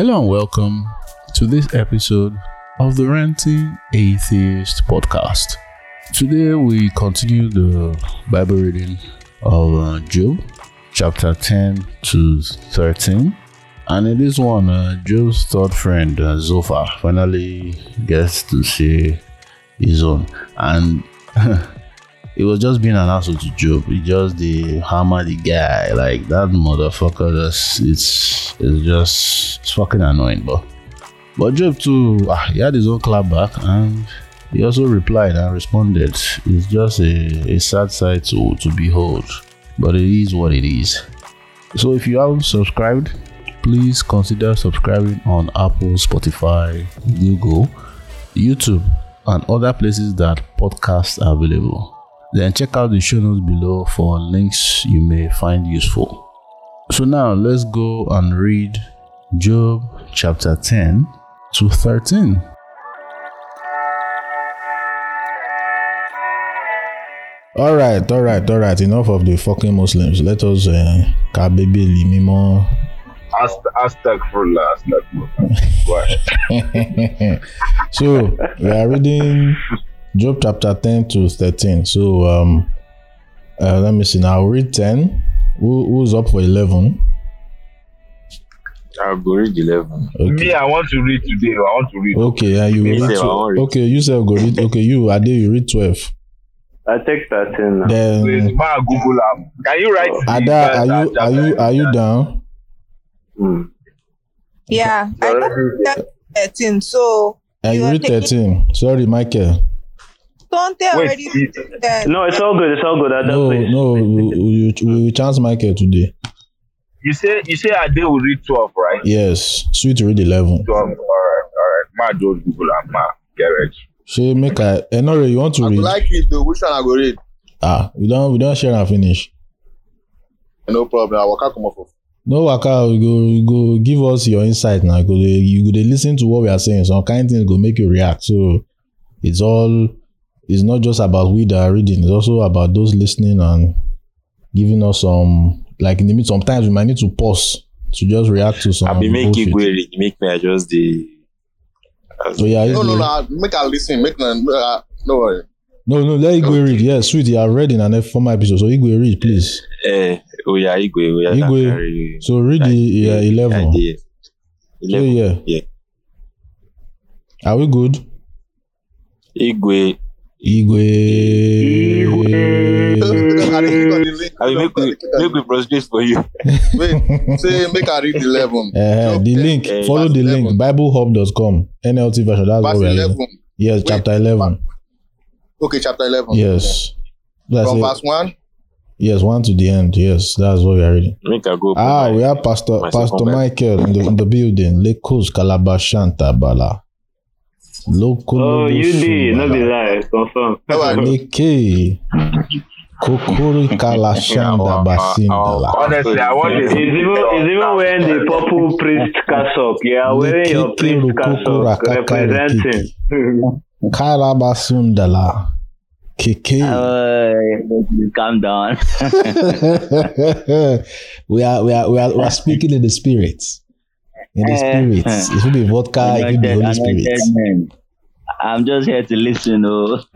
Hello and welcome to this episode of the Ranting Atheist podcast. Today we continue the Bible reading of uh, Job, chapter 10 to 13. And in this one, uh, Job's third friend, uh, Zophar, finally gets to see his own. And it was just being an asshole to Job. He just the hammer the guy. Like that motherfucker just it's it's just it's fucking annoying, but but Job too ah, he had his own clap back and he also replied and responded. It's just a, a sad sight to, to behold. But it is what it is. So if you haven't subscribed, please consider subscribing on Apple, Spotify, Google, YouTube, and other places that podcasts are available. Then check out the show notes below for links you may find useful. So now let's go and read Job chapter 10 to 13. All right, all right, all right. Enough of the fucking Muslims. Let us uh, kabebeli mimo. Astagfirullah, astagfirullah. So we are reading Job chapter 10 to 13. So um uh, let me see now. I'll read 10. Who, who's up for 11? I'll go read 11. Okay. Me, I want to read today. I want to read. Okay, and you read say I 12. won't read. Okay, you say go read. Okay, you Ade, you read 12. I take 13 now. Please, Then ma Google am. Can you write? Ada, are you are you are you down? Hmm. Yeah, I got 13. So are read taking- 13. Sorry, Michael. Dante Wait, already it- said No, it's all good. It's all good. I No, no, we, we, we will chance Michael today. You say you say Ade will read 12, right? Yes, sweet read 11. 12. All right, all right. Ma don't Google am. Ma get ready. She make a Enore, you want to I read? like it though. Which one I go read? Ah, we don't we don't share and finish. No problem. I waka come off of. No waka, you go you go give us your insight now. You go you go listen to what we are saying. Some kind things go make you react. So it's all it's not just about we that are reading, it's also about those listening and giving us some like in the mid sometimes we might need to pause to just react to some. I be make bullshit. you read, make me adjust the. So yeah, No, no, no. Make I listen. Make no. No, uh, no worry. no, no, let Igwe read. Yeah, sweet. You have read in an former episode. So Igwe read, please. Eh, oh yeah, Igwe, oh yeah, Igwe. So read the uh, that- eleven. yeah, So Eleven. yeah. Yeah. Are we good? Igwe. Igwe. I dey click on the link. I will make we make we prostrate for you. Wait. Say make I read eleven. Uh, the link, eh, follow the link, 11. biblehub.com, NLT version. That's what Verse we are eleven. reading. Yes, Wait. chapter 11. Okay, chapter eleven. Yes. That's From it. verse one. Yes, one to the end. Yes, that's what we are reading. Make I go. Ah, my- we have Pastor Pastor Bible. Michael in the, in the building. Lekos Kalabashanta Bala. Loko Oh, you did. No be lie. Confirm. No, I- Leke. Kokori Kalashanda Basindala. Honestly, I want He's to even, he's even wearing the purple priest cassock. Yeah, wearing your priest cassock representing. Kalabasundala. Keke. Uh, calm down. we are we are we are we are speaking in the spirits. In the eh, spirits. Eh. It should be vodka, it should be Holy Spirit. I'm just here to listen. Oh,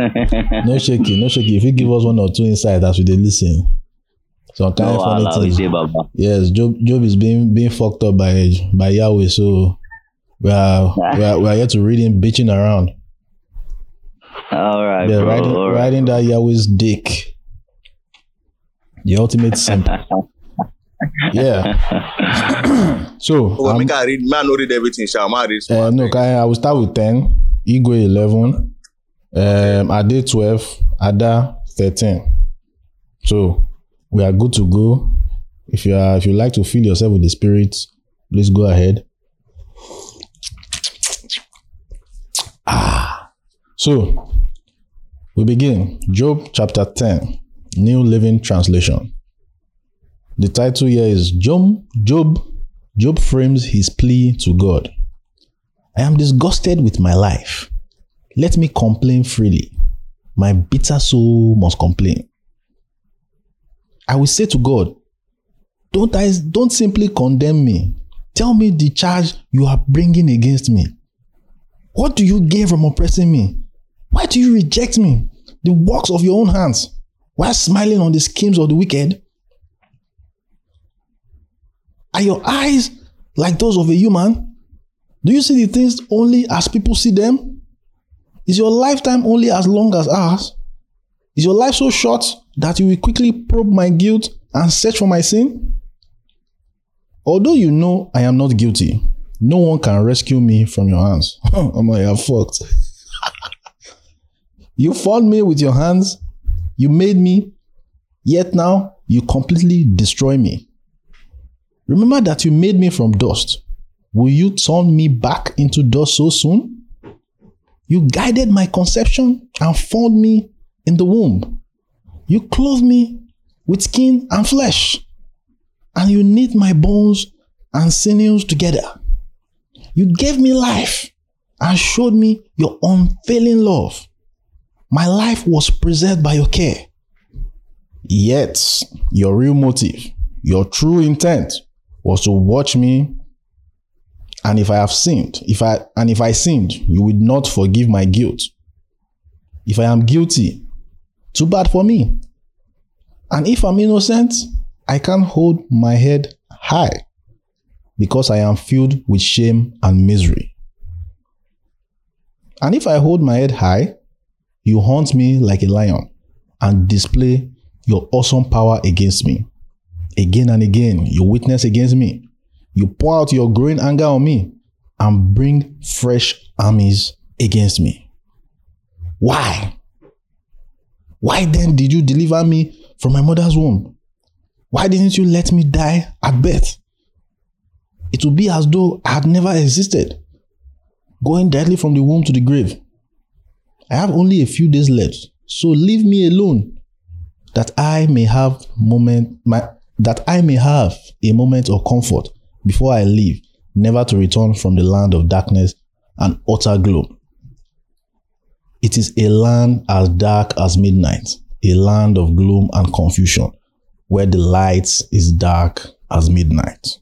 No shaking, no shaking. If you give us one or two insights as we dey listen. Some kind no of funny things. Baba. Yes, Job Job is being being fucked up by by Yahweh, so we are we are we are here to read him bitching around. All right, Yeah, bro. riding all right. riding that Yahweh's dick. The ultimate simp. yeah. so Oh, um, make I read. Man, no read everything. Shall I read? uh, no, I, I will start with ten. Igwe eleven. Um, Ade twelve. Ada thirteen. So we are good to go. If you are, if you like to fill yourself with the spirit, please go ahead. Ah. So we begin. Job chapter 10, New Living Translation. The title here is Job, Job, Job frames his plea to God. I am disgusted with my life. Let me complain freely. My bitter soul must complain. I will say to God, don't I don't simply condemn me. Tell me the charge you are bringing against me. What do you gain from oppressing me? Why do you reject me, the works of your own hands, while smiling on the schemes of the wicked? Are your eyes like those of a human? Do you see the things only as people see them? Is your lifetime only as long as ours? Is your life so short that you will quickly probe my guilt and search for my sin? Although you know I am not guilty, no one can rescue me from your hands. oh my, you're fucked. you found me with your hands, you made me, yet now you completely destroy me. Remember that you made me from dust. Will you turn me back into dust so soon? You guided my conception and formed me in the womb. You clothed me with skin and flesh, and you knit my bones and sinews together. You gave me life and showed me your unfailing love. My life was preserved by your care. Yet, your real motive, your true intent was to watch me. And if I have sinned, if I and if I sinned, you would not forgive my guilt. If I am guilty, too bad for me. And if I'm innocent, I can't hold my head high because I am filled with shame and misery. And if I hold my head high, you haunt me like a lion and display your awesome power against me. Again and again, you witness against me. You pour out your growing anger on me and bring fresh armies against me. Why? Why then did you deliver me from my mother's womb? Why didn't you let me die at birth? It would be as though I had never existed, going directly from the womb to the grave. I have only a few days left, so leave me alone, that I may have moment my that I may have a moment of comfort before I leave, never to return from the land of darkness and utter gloom. It is a land as dark as midnight, a land of gloom and confusion, where the light is dark as midnight.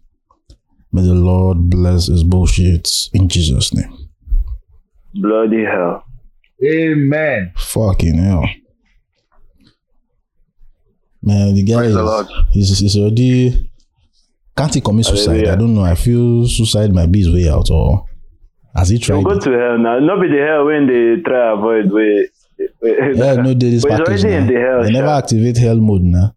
May the Lord bless his bullshit in Jesus' name. Bloody hell. Amen. Fucking hell. Man, the guy Praise is, the Lord. he's, he's already can't he commit suicide? Hallelujah. I don't know. I feel suicide might be his way out or has he You tried go to hell now. Not be the hell when they try avoid way. Yeah, no, there is But he's package already in the hell. They never sha. activate hell mode now.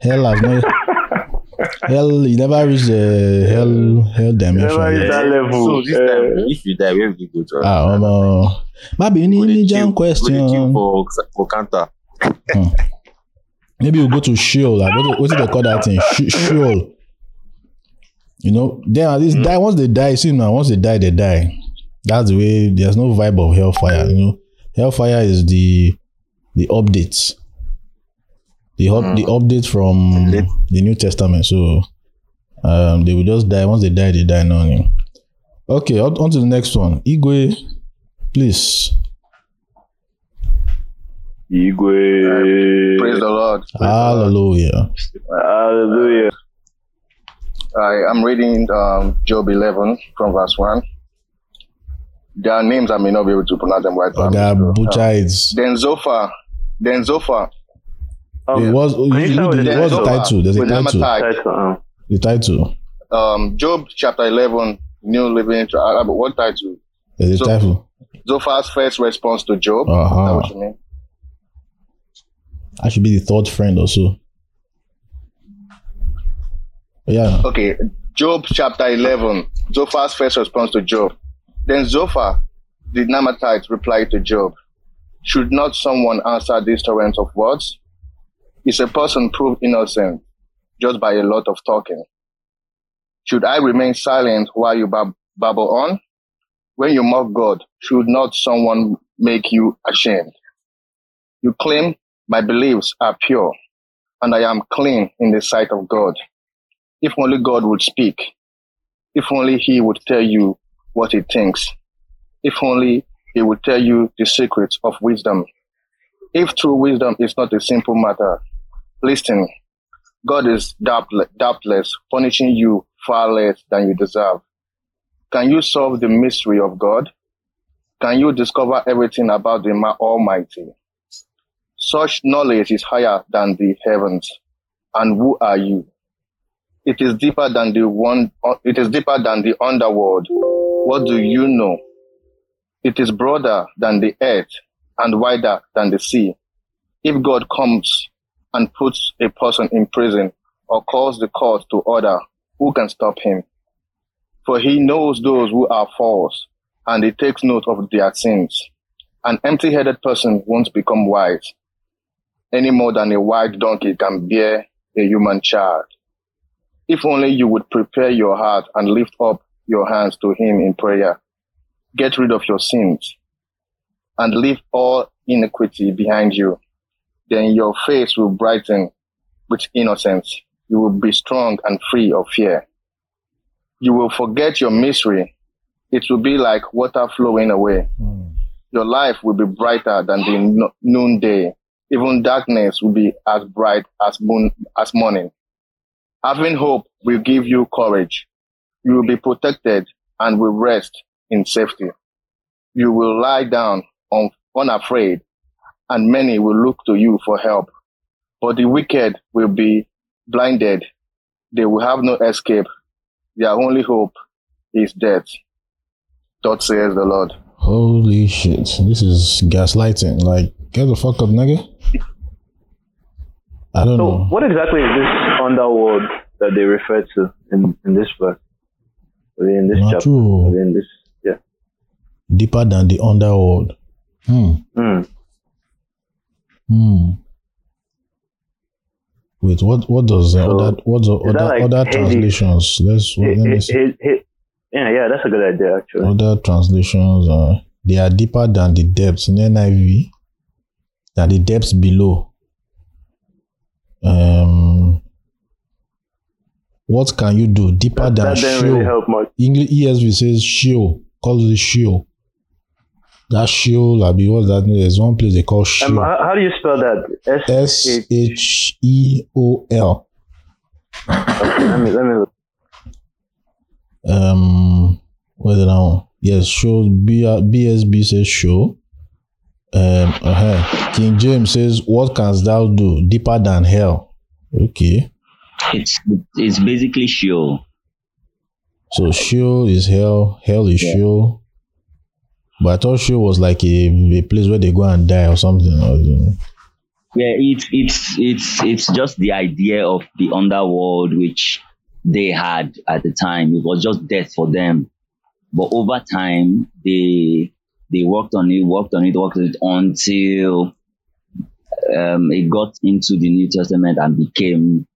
Hell has no hell. You never reach the hell hell dimension. Never reach that level. So this Uh, time, if you die, where will you go to? Ah, um, maybe you Go dey need queue- jam go dey question. for for counter. Maybe you go to Sheol. Like, what, what do they call that thing? Sh- Sheol. You know, then at least die. Once they die, see now. Once they die, they die. That's the way. There's no vibe of hellfire. You know, hellfire is the the updates. The up, the update from Late. the New Testament. So um, they will just die. Once they die, they die. No, no. Okay, on, on to the next one. Igwe, please. Igwe. Praise the Lord. Hallelujah. Hallelujah. I am reading um, Job 11 from verse 1. There are names I may not be able to pronounce them right. but I'm Oga sure. Butcher is. Then Zophar. Then Zophar. Um, It was can you you read the, the what's the title? There's a title. Title, uh, The title. Um, Job chapter 11, New Living. Tra- uh, what title? There's a So- title. Zophar's first response to Job. Is that Uh-huh. what you mean? I should be the third friend also. Yeah. Okay, Job chapter 11, Zophar's first response to Job. Then Zophar, the Naamathite, replied to Job, Should not someone answer this torrent of words? Is a person proved innocent just by a lot of talking? Should I remain silent while you bab- babble on? When you mock God, should not someone make you ashamed? You claim my beliefs are pure, and I am clean in the sight of God. If only God would speak. If only He would tell you what He thinks. If only He would tell you the secrets of wisdom. If true wisdom is not a simple matter, listen. God is doubtle- doubtless punishing you far less than you deserve. Can you solve the mystery of God? Can you discover everything about the Almighty? Such knowledge is higher than the heavens. And who are you? It is deeper than the one, it is deeper than the underworld. What do you know? It is broader than the earth and wider than the sea. If God comes and puts a person in prison or calls the court to order, who can stop him? For he knows those who are false and he takes note of their sins. An empty headed person won't become wise any more than a wild donkey can bear a human child. If only you would prepare your heart and lift up your hands to him in prayer. Get rid of your sins and leave all iniquity behind you. Then your face will brighten with innocence. You will be strong and free of fear. You will forget your misery. It will be like water flowing away. Hmm. Your life will be brighter than the no- noonday. Even darkness will be as bright as moon, as morning. Having hope will give you courage. You will be protected and will rest in safety. You will lie down un- unafraid and many will look to you for help. But the wicked will be blinded. They will have no escape. Their only hope is death. Thus says the Lord. Holy shit. This is gaslighting. Like, get the fuck up, nigga. I don't So, know. what exactly is this underworld that they refer to in, in this verse? In this Not chapter? true. In this, yeah. Deeper than the underworld. Hmm. Hmm. Hmm. Wait, what what does uh, So, other what the that other like other Hades? translations? Let's let me see. yeah, yeah, that's a good idea actually. Other translations uh they are deeper than the depths in NIV. Than the depths below. Um what can you do deeper That, than that didn't really help much. English ESV says Sheol, calls it Sheol. That Sheol, I mean, what's that? There's one place they call Um, how, how do you spell that? S H E O L. Let me let me look. Um, where's it now? Yes, show B BSB says Sheol. Um, uh-huh. King James says, "What canst thou do deeper than hell?" Okay, It's it's basically Sheol. so Sheol is hell, hell is Yeah. Sheol. But I thought Sheol was like a, a place where they go and die or something. Or, you know. Yeah, it's it's it's it's just the idea of the underworld which they had at the time. It was just death for them. But over time they they worked on it, worked on it, worked on it until um, it got into the New Testament and became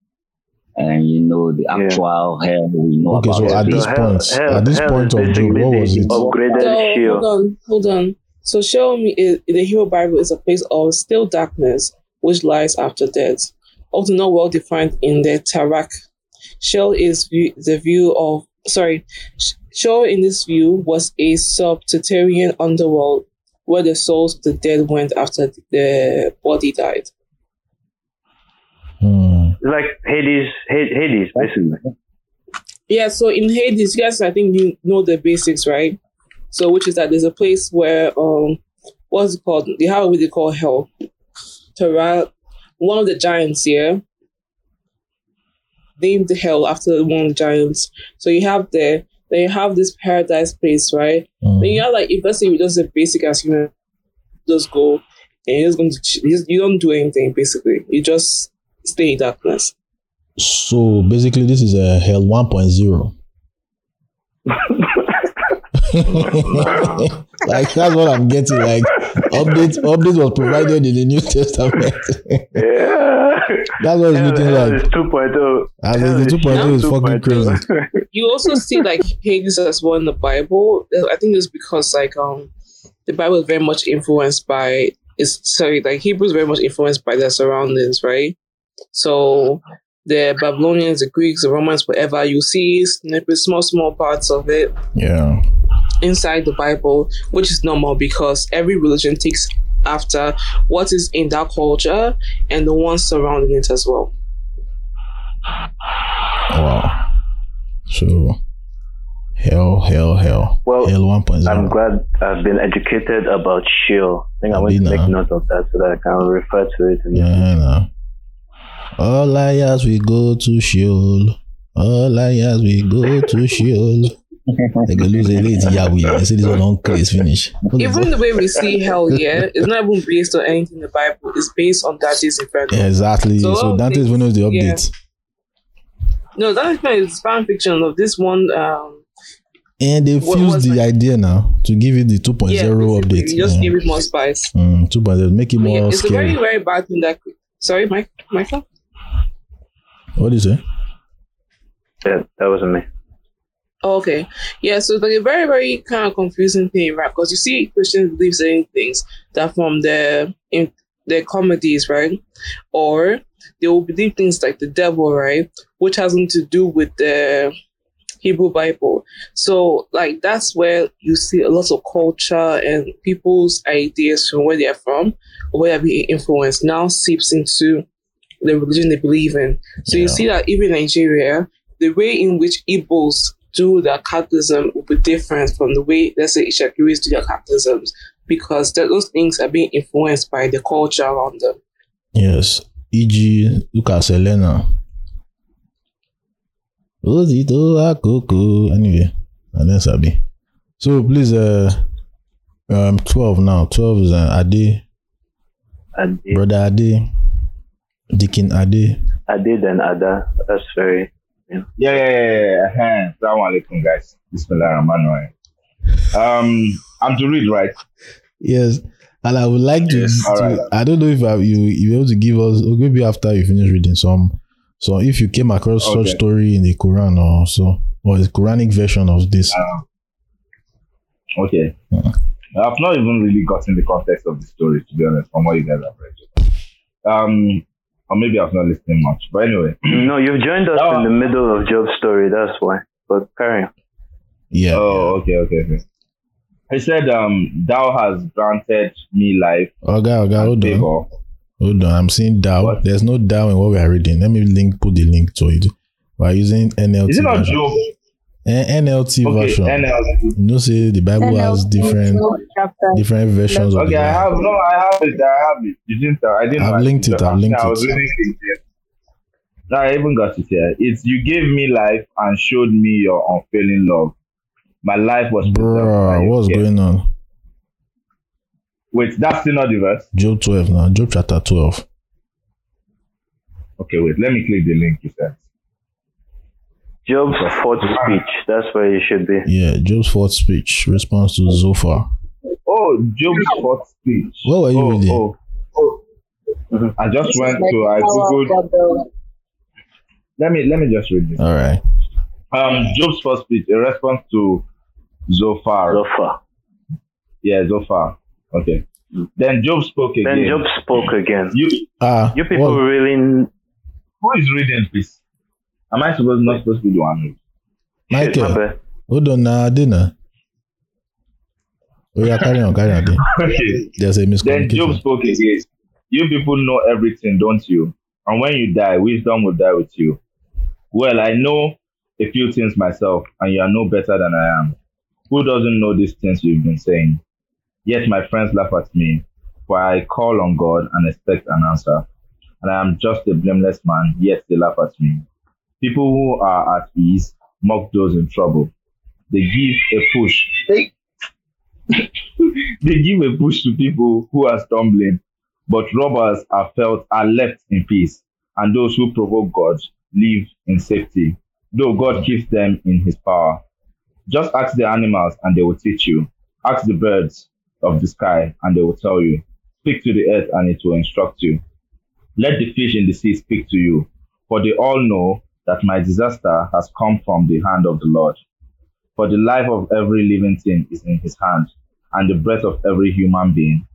and you know the Yeah. actual hell we know Okay, about. so at this hell- point, hell- at this hell point is of Job, what was it? Upgraded So Sheol. hold on, hold on. So show me is the Hebrew Bible is a place of still darkness which lies after death, also not well defined in the Tanakh. Sheol is view, the view of sorry. Sh- Sheol in this view was a subterranean underworld where the souls of the dead went after the body died. Hmm. Like Hades, Hades, basically. Yeah, so in Hades, you guys, I think you know the basics, right? So, which is that there's a place where, um, what's it called? They have what they call hell. Terra, one of the giants here, named the hell after one of the giants. So you have the, then you have this paradise place, right? Hmm. Then you have like, if let's say you just a basic as human, just go and you're just going to, you just- you don't do anything basically. You just stay in darkness. So basically, this is a hell 1.0. like that's what I'm getting. Like update, update was provided in the New Testament. Yeah. that's what it's Hell, looking like. is 2.0. As Hell in the 2.0 is fucking 2.0. crazy. you also see like Hades as well in the Bible. I think it's because like um the Bible is very much influenced by is sorry like Hebrew is very much influenced by their surroundings, right? So the Babylonians, the Greeks, the Romans, whatever you see snippets, small small parts of it Yeah. Inside the Bible, which is normal because every religion takes after what is in that culture and the ones surrounding it as well. Wow. So, hell, hell, hell. Well, hell 1.0. I'm glad I've been educated about Sheol. I think I'm going to make uh, note of that so that I can refer to it. In Yeah, no. All liars we go to Sheol. All liars we go to Sheol. They go lose a late Yahweh. They say this one on case finish. What is Even the way we see hell, yeah, it's not even based on anything in the Bible. It's based on Dante's Inferno. Yeah, exactly. So So, all Dante is things- one of the yeah. updates. No, Dante's Inferno is fan fiction of this one. Um, And they What fused was the idea now to give it the 2.0 yeah, update. you just yeah. give it more spice. Mm, 2.0, make it But yeah, more it's a very, very bad thing that. Sorry, Mike, Michael. What do you say? Yeah, that wasn't me. Okay. Yeah, so it's like a very, very kind of confusing thing, right? Because you see Christians believe certain things that from their in their comedies, right? Or they will believe things like the devil, right? Which has nothing to do with the Hebrew Bible. So like that's where you see a lot of culture and people's ideas from where they're from or where they're being influenced now seeps into the religion they believe in. So you see that even in Nigeria, the way in which Igbos do their catechism will be different from the way, let's say, Itsekiris do their catechisms because that those things are being influenced by the culture around them. Yes. E.g., look at Selena. Ozito Akoko. Anyway, and then Sabi. So please, uh, um, 12 now. 12 is uh, Ade, Ade, Brother Ade, Deacon Ade. Ade and Ada. That's very. Yeah, yeah, yeah, yeah. yeah. Assalamu alaikum, guys. Bismillah Rahman Rahim. Um, I'm to read, right? Yes. And I would like to, Yes, to alright. I don't know if I, you you able to give us maybe after you finish reading some so if you came across Okay. such story in the Quran or so or the Quranic version of this. Okay. I've not even really gotten the context of the story, to be honest, from what you guys have read. Um, or maybe I've not listened much. But anyway, No, you've joined us Oh. in the middle of Job's story. That's why. But carry on. Yeah. oh, okay, okay, okay. He said, um, Thou has granted me life Okay, okay, and hold on. Hold on. I'm seeing Dow. What? There's no Dow in what we are reading. Let me link put the link to it. We're using NLT Is it not version. Job? NLT Okay, version. NL. you know, say the Bible has different different versions of it. Okay, I have Bible. no, I have it. I have it. You didn't. I didn't. I've know I linked didn't- it, I've linked I was it. reading it here. No, I even got it here. It's you gave me life and showed me your unfailing love. My life was preserved by Bro, what's care. going on? Wait, that's still not the verse. Job 12 now. Job chapter 12. Okay, wait. Let me click the link you sent. Job's fourth speech. That's where you should be. Yeah, Job's fourth speech, response to Zophar. Oh, Job's fourth speech. What were you oh, reading? Oh, oh. I just went to. I googled. Let me let me just read this. All right. Um, Job's first speech, a response to Zophar. Zophar. Yeah, Zophar. Okay. Then Job spoke again. Then Job spoke again. You, Ah, You people what- really. who is reading, please? Am I supposed not supposed to be the one? reading? Shit, my Michael, bad. hold on now, dinner. Oh, yeah, carry on, carry on. Okay. There's a Then Job spoke again. You people know everything, don't you? And when you die, wisdom will die with you. Well, I know a few things myself, and you are no better than I am. Who doesn't know these things you've been saying? Yet my friends laugh at me, for I call on God and expect an answer. And I am just a blameless man, yet they laugh at me. People who are at ease mock those in trouble. They give a push. They, they give a push to people who are stumbling, but robbers are felt are left in peace, and those who provoke God live in safety, though God keeps them in his power. Just ask the animals and they will teach you. Ask the birds of the sky and they will tell you. Speak to the earth and it will instruct you. Let the fish in the sea speak to you, for they all know that my disaster has come from the hand of the Lord. For the life of every living thing is in his hand, and the breath of every human being.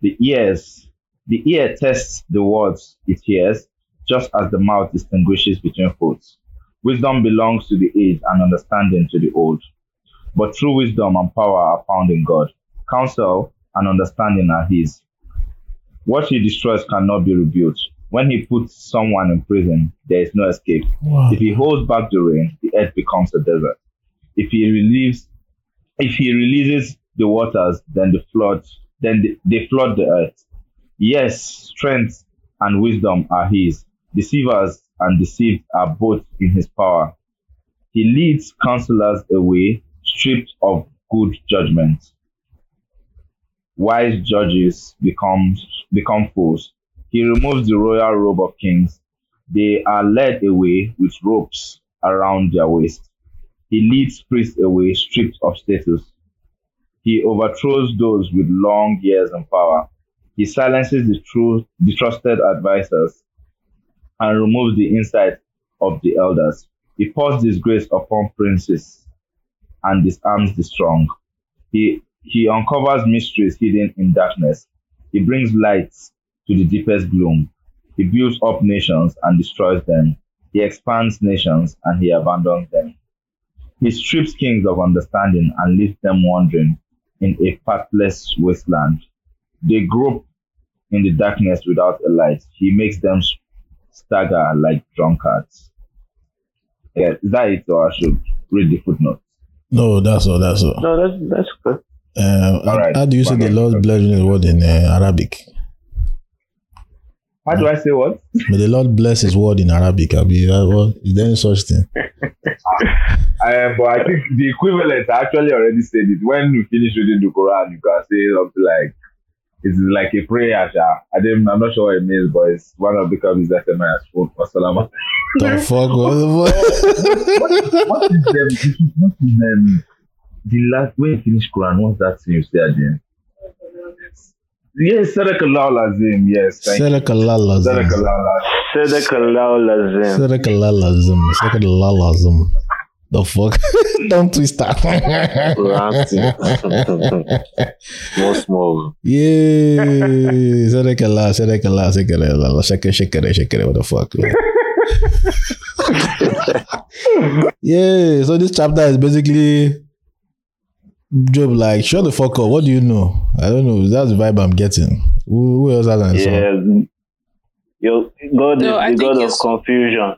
The ears, the ear tests the words it hears, just as the mouth distinguishes between foods. Wisdom belongs to the aged and understanding to the old. But true wisdom and power are found in God. Counsel and understanding are his. What he destroys cannot be rebuilt. When he puts someone in prison, there is no escape. Wow. If he holds back the rain, the earth becomes a desert. If he relieves, if he releases the waters, then the flood, then the, they flood the earth. Yes, strength and wisdom are his. Deceivers and deceived are both in his power. He leads counselors away, stripped of good judgment. Wise judges become become fools. He removes the royal robe of kings. They are led away with ropes around their waist. He leads priests away, stripped of status. He overthrows those with long years and power. He silences the true, the trusted advisors and removes the insight of the elders. He pours disgrace upon princes and disarms the strong. He, he uncovers mysteries hidden in darkness. He brings light to the deepest gloom. He builds up nations and destroys them. He expands nations and he abandons them. He strips kings of understanding and leaves them wandering in a pathless wasteland. They grope in the darkness without a light. He makes them stagger like drunkards. Yeah, is that it, or I should read the footnote? No, that's all. That's all. No, that's that's good. Uh, how, Alright. how do you say the Okay. Lord's blessing is word in uh, Arabic? How do I say what? May the Lord bless His word in Arabic. Abi, uh, what, is there any such thing? Um, but I think the equivalent, I actually already said it. When you finish reading the Quran, you can say something like, it's like a prayer. Sha. I didn't, I'm not sure what it means, but it's one of the copies that I might spoke. Wassalamu. The fuck? What the what is them? What is them? The last when you finish Quran, what's that thing you say at the end? Yes, Sadakallah Lazim. Yes, fuck? thank you. Sadakallah lazim. Sadakallah Lazim. Sadakallah lazim. Sadakallah lazim. Sadakallah lazim. The fuck? Don't twist that. Small, small. Yeah. Sadakallah, Sadakallah, Sadakallah. Shakere, shakere, shakere. What the fuck? yeah. So this chapter is basically Job like, shut the fuck up. What do you know? I don't know. That's the vibe I'm getting. Who, who else has an song? Yeah. Yo, God No, I is the think God of confusion.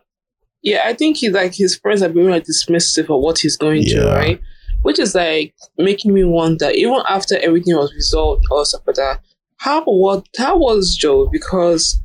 Yeah, I think he like his friends are being like dismissive of what he's going through, Yeah. right? Which is like making me wonder, even after everything was resolved or stuff like that, how what how was Joe? Because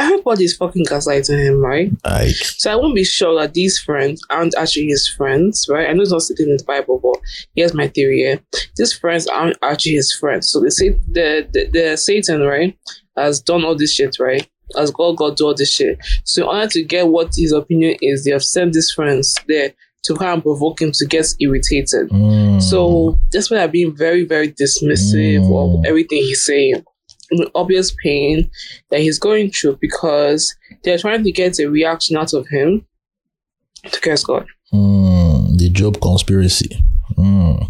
everybody's fucking gaslighting him, right? Like, So I won't be sure that these friends aren't actually his friends, right? I know it's not sitting in the Bible, but here's my theory here. These friends aren't actually his friends. So they say the, the the Satan, right, has done all this shit, right? Has God God do all this shit. So in order to get what his opinion is, they have sent these friends there to kind of provoke him to get irritated. mm, So that's why I'm being very, very dismissive Mm. of everything he's saying. Obvious pain that he's going through because they're trying to get a reaction out of him to curse God. mm, the Job conspiracy. Mm.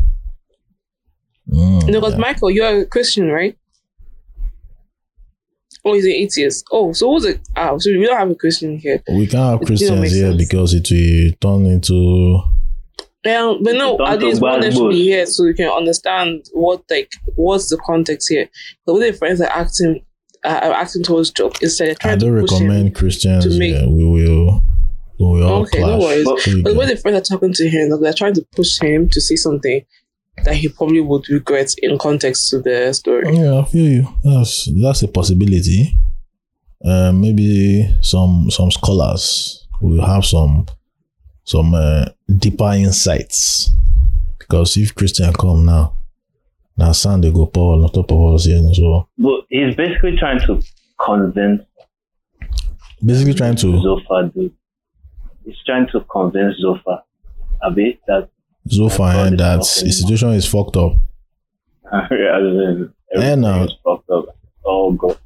Mm, No, because yeah. Michael, you're a Christian, right? Oh, he's an atheist. Oh, so who's it? Ah, so we don't have a Christian here. We can't have It Christians here sense. because it will turn into Um, but no, Don't at least talk one should be here so you can understand what like what's the context here. The with the friends are acting, uh, are acting towards Job instead. that they're I don't to push recommend Christians. to make- yeah, we will we will all Okay, no clash. worries. But- Here you But when the friends are talking to him, like, they're trying to push him to say something that he probably would regret in context to the story. Yeah, I feel you. That's that's a possibility. Uh, maybe some some scholars will have some some uh, deeper insights because if Christian come now, now sound they go Paul on top of us here as well. But he's basically trying to convince Basically trying to Zophar, dude. He's trying to convince Zophar, a bit that God and that his situation is fucked up. as in everything now- fucked up. Oh God.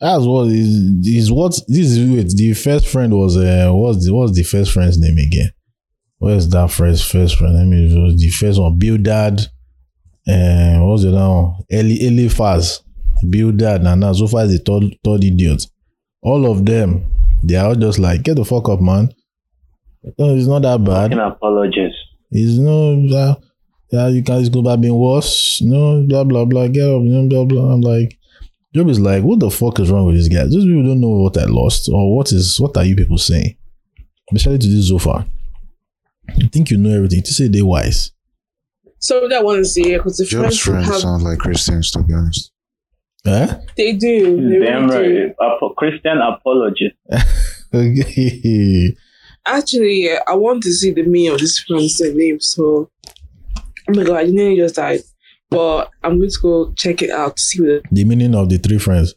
That's what is is what this is wait, the first friend was uh what's the what's the first friend's name again? Where's that first first friend? I mean it was the first one, Bildad, uh what was the other one? Eli Eliphaz, Bildad, and now Zophar the third third idiot. All of them, they are all just like, get the fuck up, man. No, it's not that bad. Fucking apologies. It's no yeah, yeah, you guys go back being worse. No, blah blah blah. Get up, you know, blah blah. I'm like, Job is like, what the fuck is wrong with these guys? These people don't know what I lost, or what is what are you people saying? Especially to this Zophar. You think you know everything. To say they wise. So that one is here because the Job's friends who friends have sound like Christians, to be honest. Eh? they do. They Them really do. right. Apo- Christian apology. Okay. Actually, yeah, I want to see the meaning of this friend's name. So, oh my god, I didn't just died. But I'm going to go check it out to see what. the meaning of the three friends.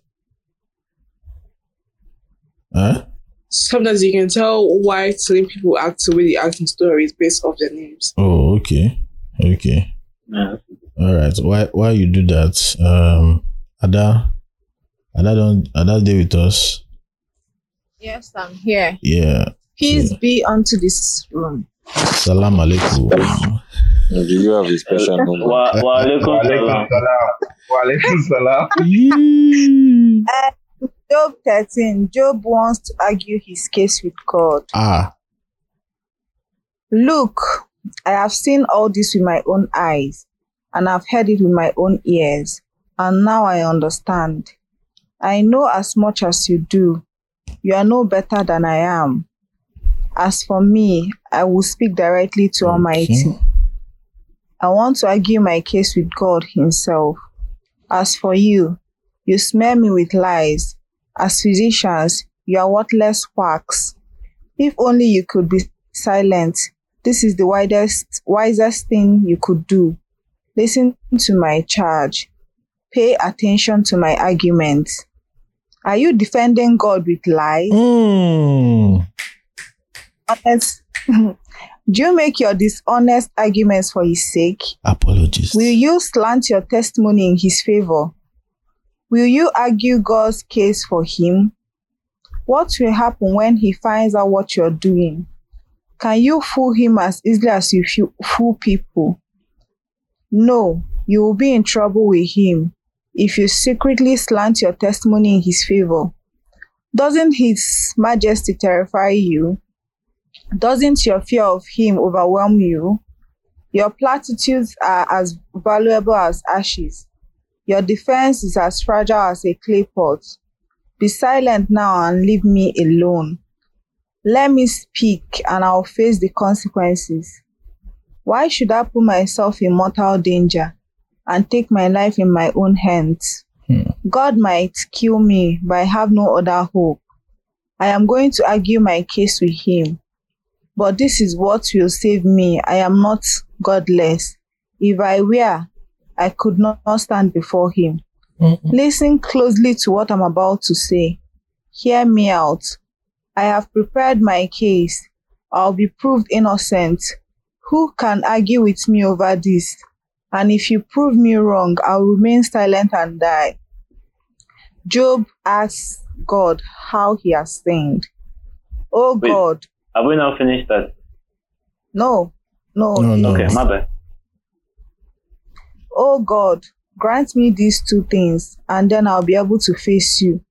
Huh? Sometimes you can tell why certain people act the way they act in stories based off their names. Oh, okay. Okay. Yeah. All right. Why why you do that? Um Ada Ada don't Ada stay with us. Yes, I'm here. Yeah. Peace be unto this room. Salam alaikum. Do you have a special number? Wa wa alaikum salam. salam. Walaikum salam. Uh, Job 13. Job wants to argue his case with God. ah. Look, I have seen all this with my own eyes, and I've heard it with my own ears, and now I understand. I know as much as you do. You are no better than I am. As for me, I will speak directly to Almighty. I want to argue my case with God Himself. As for you, you smear me with lies. As physicians, you are worthless quacks. If only you could be silent. This is the widest, wisest thing you could do. Listen to my charge. Pay attention to my arguments. Are you defending God with lies? Mm. Honest. Do you make your dishonest arguments for his sake? Apologies. Will you slant your testimony in his favor? Will you argue God's case for him? What will happen when he finds out what you're doing? Can you fool him as easily as you fool people? No, you will be in trouble with him if you secretly slant your testimony in his favor. Doesn't his majesty terrify you? Doesn't your fear of him overwhelm you? Your platitudes are as valuable as ashes. Your defense is as fragile as a clay pot. Be silent now and leave me alone. Let me speak and I'll face the consequences. Why should I put myself in mortal danger and take my life in my own hands? Hmm. God might kill me, but I have no other hope. I am going to argue my case with him. But this is what will save me. I am not godless. If I were, I could not stand before him. Listen closely to what I'm about to say. Hear me out. I have prepared my case. I'll be proved innocent. Who can argue with me over this? And if you prove me wrong, I'll remain silent and die. Job asks God how he has sinned. Oh Wait. God, Have we now finished that? no, no, No, no. Okay, my bad. Oh God, grant me these two things, and then I'll be able to face you.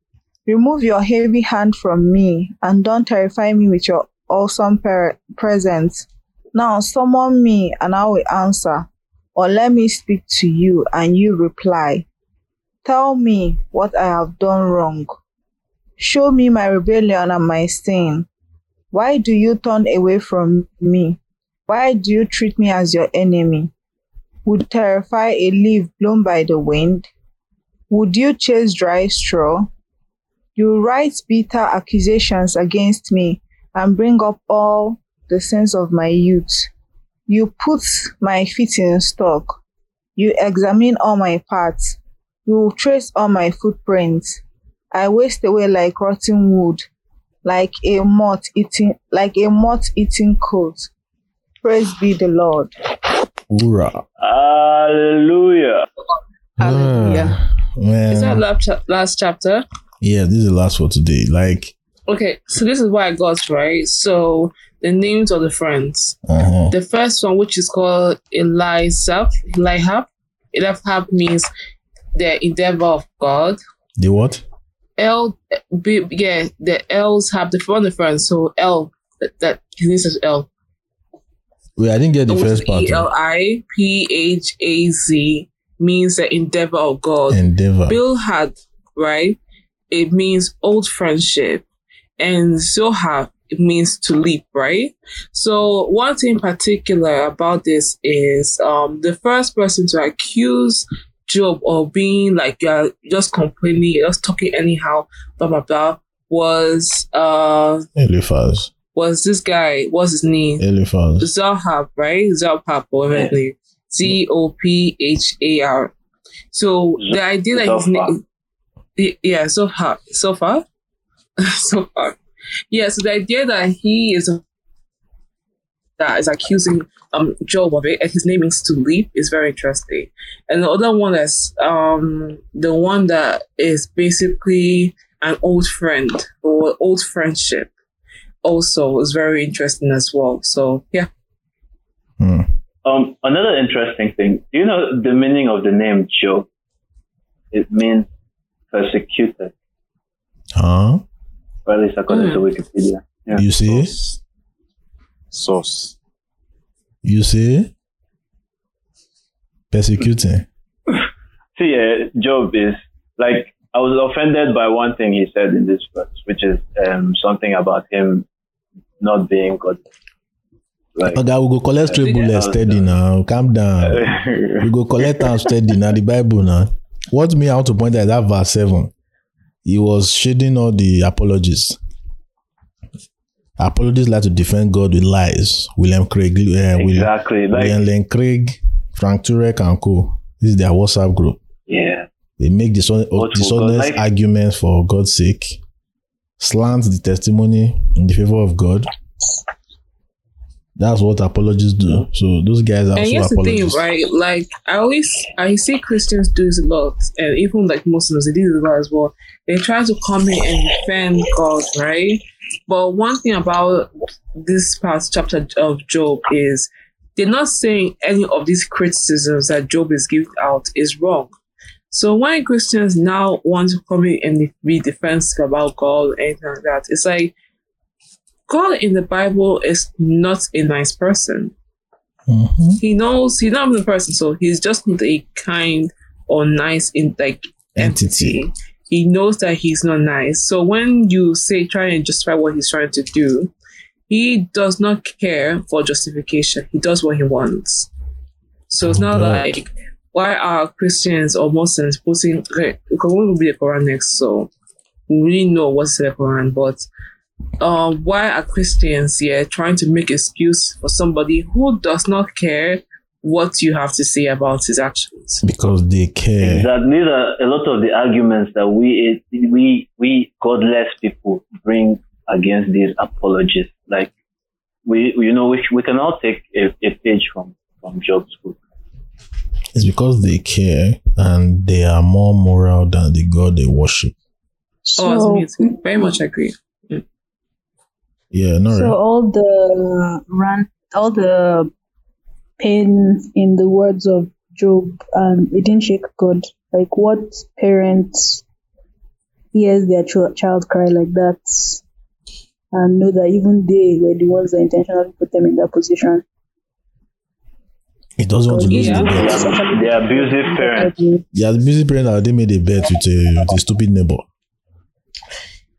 Remove your heavy hand from me, and don't terrify me with your awesome per- presence. Now summon me, and I will answer, or let me speak to you, and you reply. Tell me what I have done wrong. Show me my rebellion and my sin. Why do you turn away from me? Why do you treat me as your enemy? Would terrify a leaf blown by the wind? Would you chase dry straw? You write bitter accusations against me and bring up all the sins of my youth. You put my feet in stock. You examine all my parts. You trace all my footprints. I waste away like rotten wood, like a moth eating like a moth eating coat. Praise be the Lord. Hoorah. Hallelujah. Hallelujah. Ah, man. Is that last, cha- last chapter? yeah, this is the last for today. Like, Okay, so this is what I got, right? So the names of the friends. uh-huh. The first one, which is called Elisab, Elihab. Elihab means the endeavor of God. the what? L, B, yeah, the L's have the front friends. So L, that, that his is L. Wait, I didn't get the first part. E L I P H A Z means the endeavor of God. Endeavor. Bildad right? It means old friendship. And Zohar, it means to leap, right? So one thing particular about this is um, the first person to accuse Job or being like you're just complaining, you're just talking anyhow, blah blah blah, was uh Eliphaz. was this guy, what's his name? Eliphaz. Zophar, right? Zophar, whatever his name. Z O P H A R. So the idea that his name, yeah, so far, so far, so far, yeah. So the idea that he is that is accusing um Job of it, and his name is to leap, is very interesting. And the other one is um the one that is basically an old friend or old friendship, also is very interesting as well. So yeah. Um, another interesting thing. Do you know the meaning of the name Job? It means persecuted, Huh? or at least according to Wikipedia. Yeah. You see? Source. You see? Persecuting. See, yeah, Job is like I was offended by one thing he said in this verse, which is um, something about him not being God. Like, Okay, we go collect straight bullet steady now. Calm down. we go collect am steady now. The Bible now. What me I want to point out that verse seven. He was shading all the apologists. Apologists like to defend God with lies. William Craig, uh, William, exactly. Like, William Lane Craig, Frank Turek and co. This is their WhatsApp group. yeah. They make dishon- What will dishonest like? arguments for God's sake, slant the testimony in the favor of God. That's what apologists do. So those guys are And also here's the thing, apologists. right? Like I always I see Christians do this a lot, and even like Muslims, they do this a lot as well. They try to come in and defend God, right? But one thing about this past chapter of Job is they're not saying any of these criticisms that Job is giving out is wrong. So when Christians now want to come in and be defensive about God or anything like that, it's like God in the Bible is not a nice person mm-hmm. he knows he's not a person, so he's just not a kind or nice in like entity. He knows that he's not nice. So when you say try and justify what he's trying to do, he does not care for justification. He does what he wants. So it's not God. like why are Christians or Muslims putting okay, because we will be the Quran next, so we really know what's the Quran, but um, why are Christians here trying to make excuse for somebody who does not care what you have to say about his actions? Because they care. That these are a lot of the arguments that we we we godless people bring against these apologists. Like we you know we we can all take a, a page from from Job's book. It's because they care and they are more moral than the God they worship. oh, it's me too. Very much agree. Yeah, no, So right? all the rant, all the pain in the words of Job, um, it didn't shake God. Like what parents hears their ch- child cry like that and know that even they were the ones that intentionally put them in that position. He doesn't want to lose Yeah. the bet. The abusive parents. Yeah, the busy parent that they made a bet with a, with a stupid neighbor.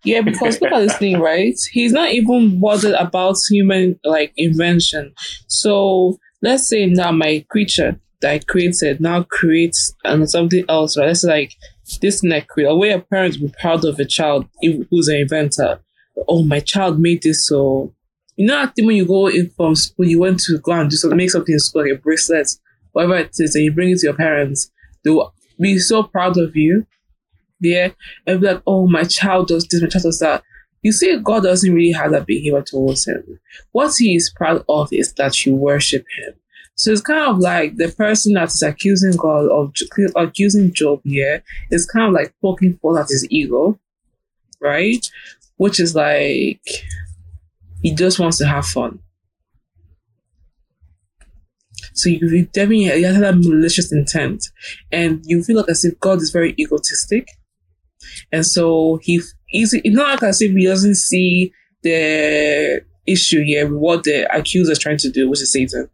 Yeah, because look at this thing, right? He's not even bothered about human like invention. So let's say now my creature that I created now creates um, something else, right? Let's say like this neck create. A way a parent would be proud of a child who's an inventor. Oh, my child made this. So you know, I think when you go in from school, you went to go and do something, make something in school, like a bracelet, whatever it is, and you bring it to your parents. They will be so proud of you yeah, and be like, oh, my child does this, my child does that. You see, God doesn't really have that behavior towards him. What he is proud of is that you worship him. So it's kind of like the person that is accusing God of accusing Job here is kind of like poking fun at his ego, right? Which is like he just wants to have fun. So you, definitely you have that malicious intent, and you feel like as if God is very egotistic, and so he he's it's not like as if he doesn't see the issue here with what the accuser is trying to do, which is Satan.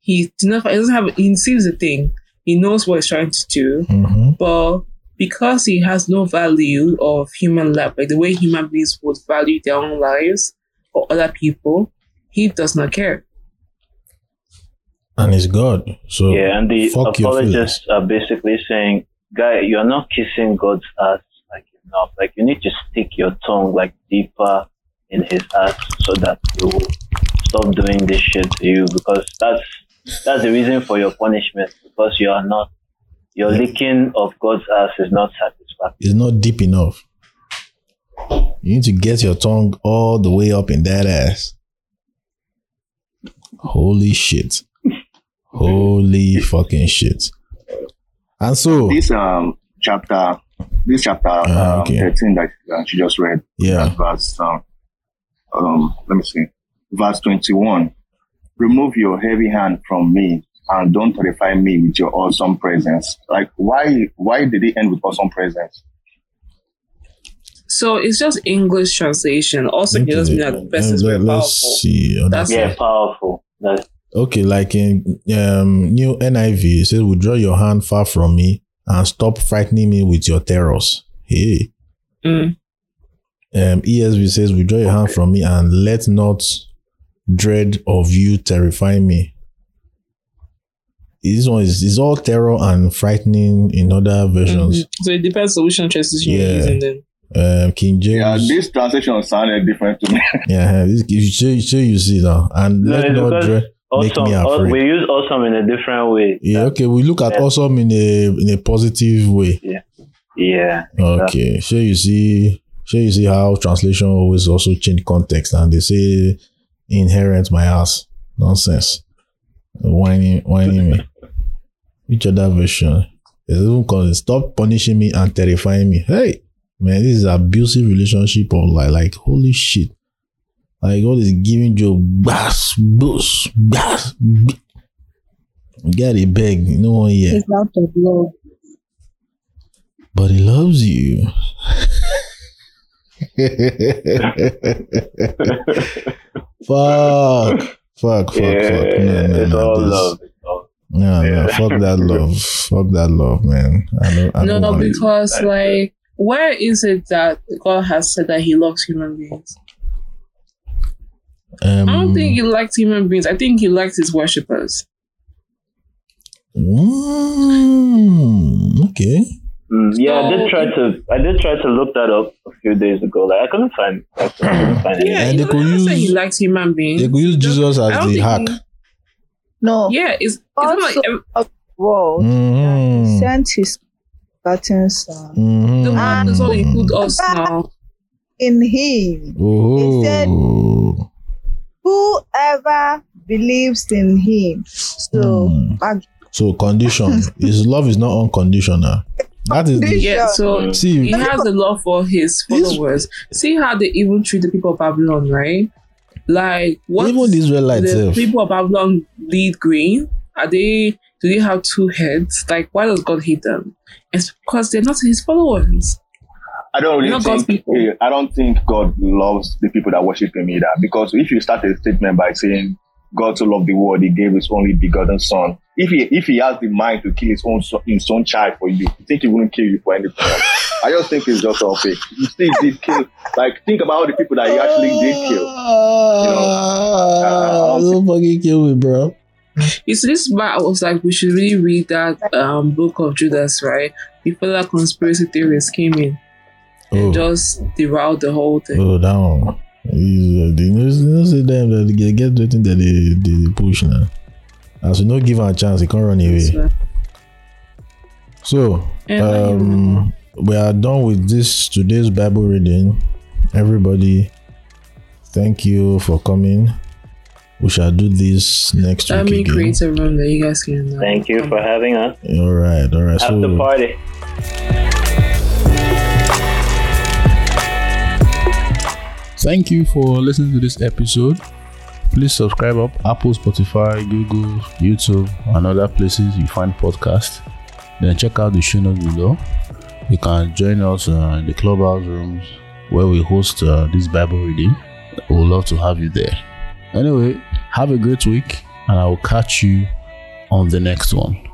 He, did not, he doesn't have he sees the thing. He knows what he's trying to do, Mm-hmm. but because he has no value of human life, like the way human beings would value their own lives or other people, he does not care. And it's God. So yeah, and the fuck your feelings. apologists are basically saying, guy, you're not kissing God's ass like enough. Like you need to stick your tongue like deeper in his ass so that he will stop doing this shit to you because that's that's the reason for your punishment because you are not your licking of God's ass is not satisfactory. It's not deep enough. You need to get your tongue all the way up in that ass. Holy shit. Holy fucking shit. And so this um chapter, this chapter um, okay. 13 that uh, she just read, Yeah. that verse, um, um, let me see, verse 21. Remove your heavy hand from me and don't terrify me with your awesome presence. Like, why, why did it end with awesome presence? So it's just English translation. Also, it doesn't mean that the person is Let- very let's see. That's Yeah, powerful. That's Okay, like in um new NIV, it says, Withdraw your hand far from me and stop frightening me with your terrors. Hey. Mm. Um ESV says, Withdraw your hand from me and let not dread of you terrify me. This one is, is all terror and frightening in other versions. Mhm. So it depends on which translation you're Yeah. using then. Um, King James. Yeah, this translation sounded different to me. Yeah, this, you show, show you see now. And let it's not because dread make awesome. me afraid. We use awesome in a different way. Yeah, okay. We look at Yeah. awesome in a in a positive way. Yeah. Yeah. Okay. So you see so you see how translation always also change context and they say inherent my ass. Nonsense. Whining whining me. Which other version? There's even called it, stop punishing me and terrifying me. Hey man, this is abusive relationship of like like holy shit. Like God is giving you bass, boost, bass, Get it beg, no one here. It's out of love. But he loves you. fuck. Fuck, fuck, Yeah, fuck. No, no, it's no. all this- love. It's all- No, no, fuck that love. Fuck that love, man. I don't, I No, don't no, want it. because like, where is it that God has said that He loves human beings? Um, I don't think He likes human beings. I think He likes His worshippers. Mm, okay. Mm, yeah, I did try to. I did try to look that up a few days ago. Like I couldn't find. I couldn't find anything. Yeah, And they could doesn't say use- He likes human beings. They could use Jesus as the hack. he- No. Yeah, it's, it's not like Also, of world Mhm. sent his begotten son. Mhm. the one does not include us now. In him, Oh. said- whoever believes in him. So, Mm. ag- So condition. His love is not unconditional. That is the Yeah, so see. he has a love for his followers. See how they even treat the people of Babylon, right? Like what Even the Israelites the people of Babylon lead green? Are they do they have two heads? Like why does God hate them? It's because they're not his followers. I don't really You're God's think, people. eh, I don't think God loves the people that worship him either. Because if you start a statement by saying, God so loved the world, he gave his only begotten son. If he if he has the mind to kill his own son, his own child for you, you think he wouldn't kill you for anything else? I just think it's just all fake. He still did kill. Like think about all the people that he actually did kill. Ah, don't fucking kill me, bro. You see, this is I was like, we should really read that um book of Judas, right? Before that conspiracy theorists came in and Oh, just derailed the whole thing. oh, that one. He's, uh, They know, they say them that they get the thing that they, they, they push now. As we not give him a chance, he can't run away. So, So, um, we are done with this today's Bible reading. Everybody, thank you for coming. We shall do this next let me week again. create a room that you guys can. Uh, Thank you for having us. All right, all right. Have the party. Thank you for listening to this episode. Please subscribe up Apple, Spotify, Google, YouTube, and other places you find podcasts. Then check out the show notes below. You can join us uh, in the clubhouse rooms where we host uh, this Bible reading. We would love to have you there. Anyway, have a great week, and I will catch you on the next one.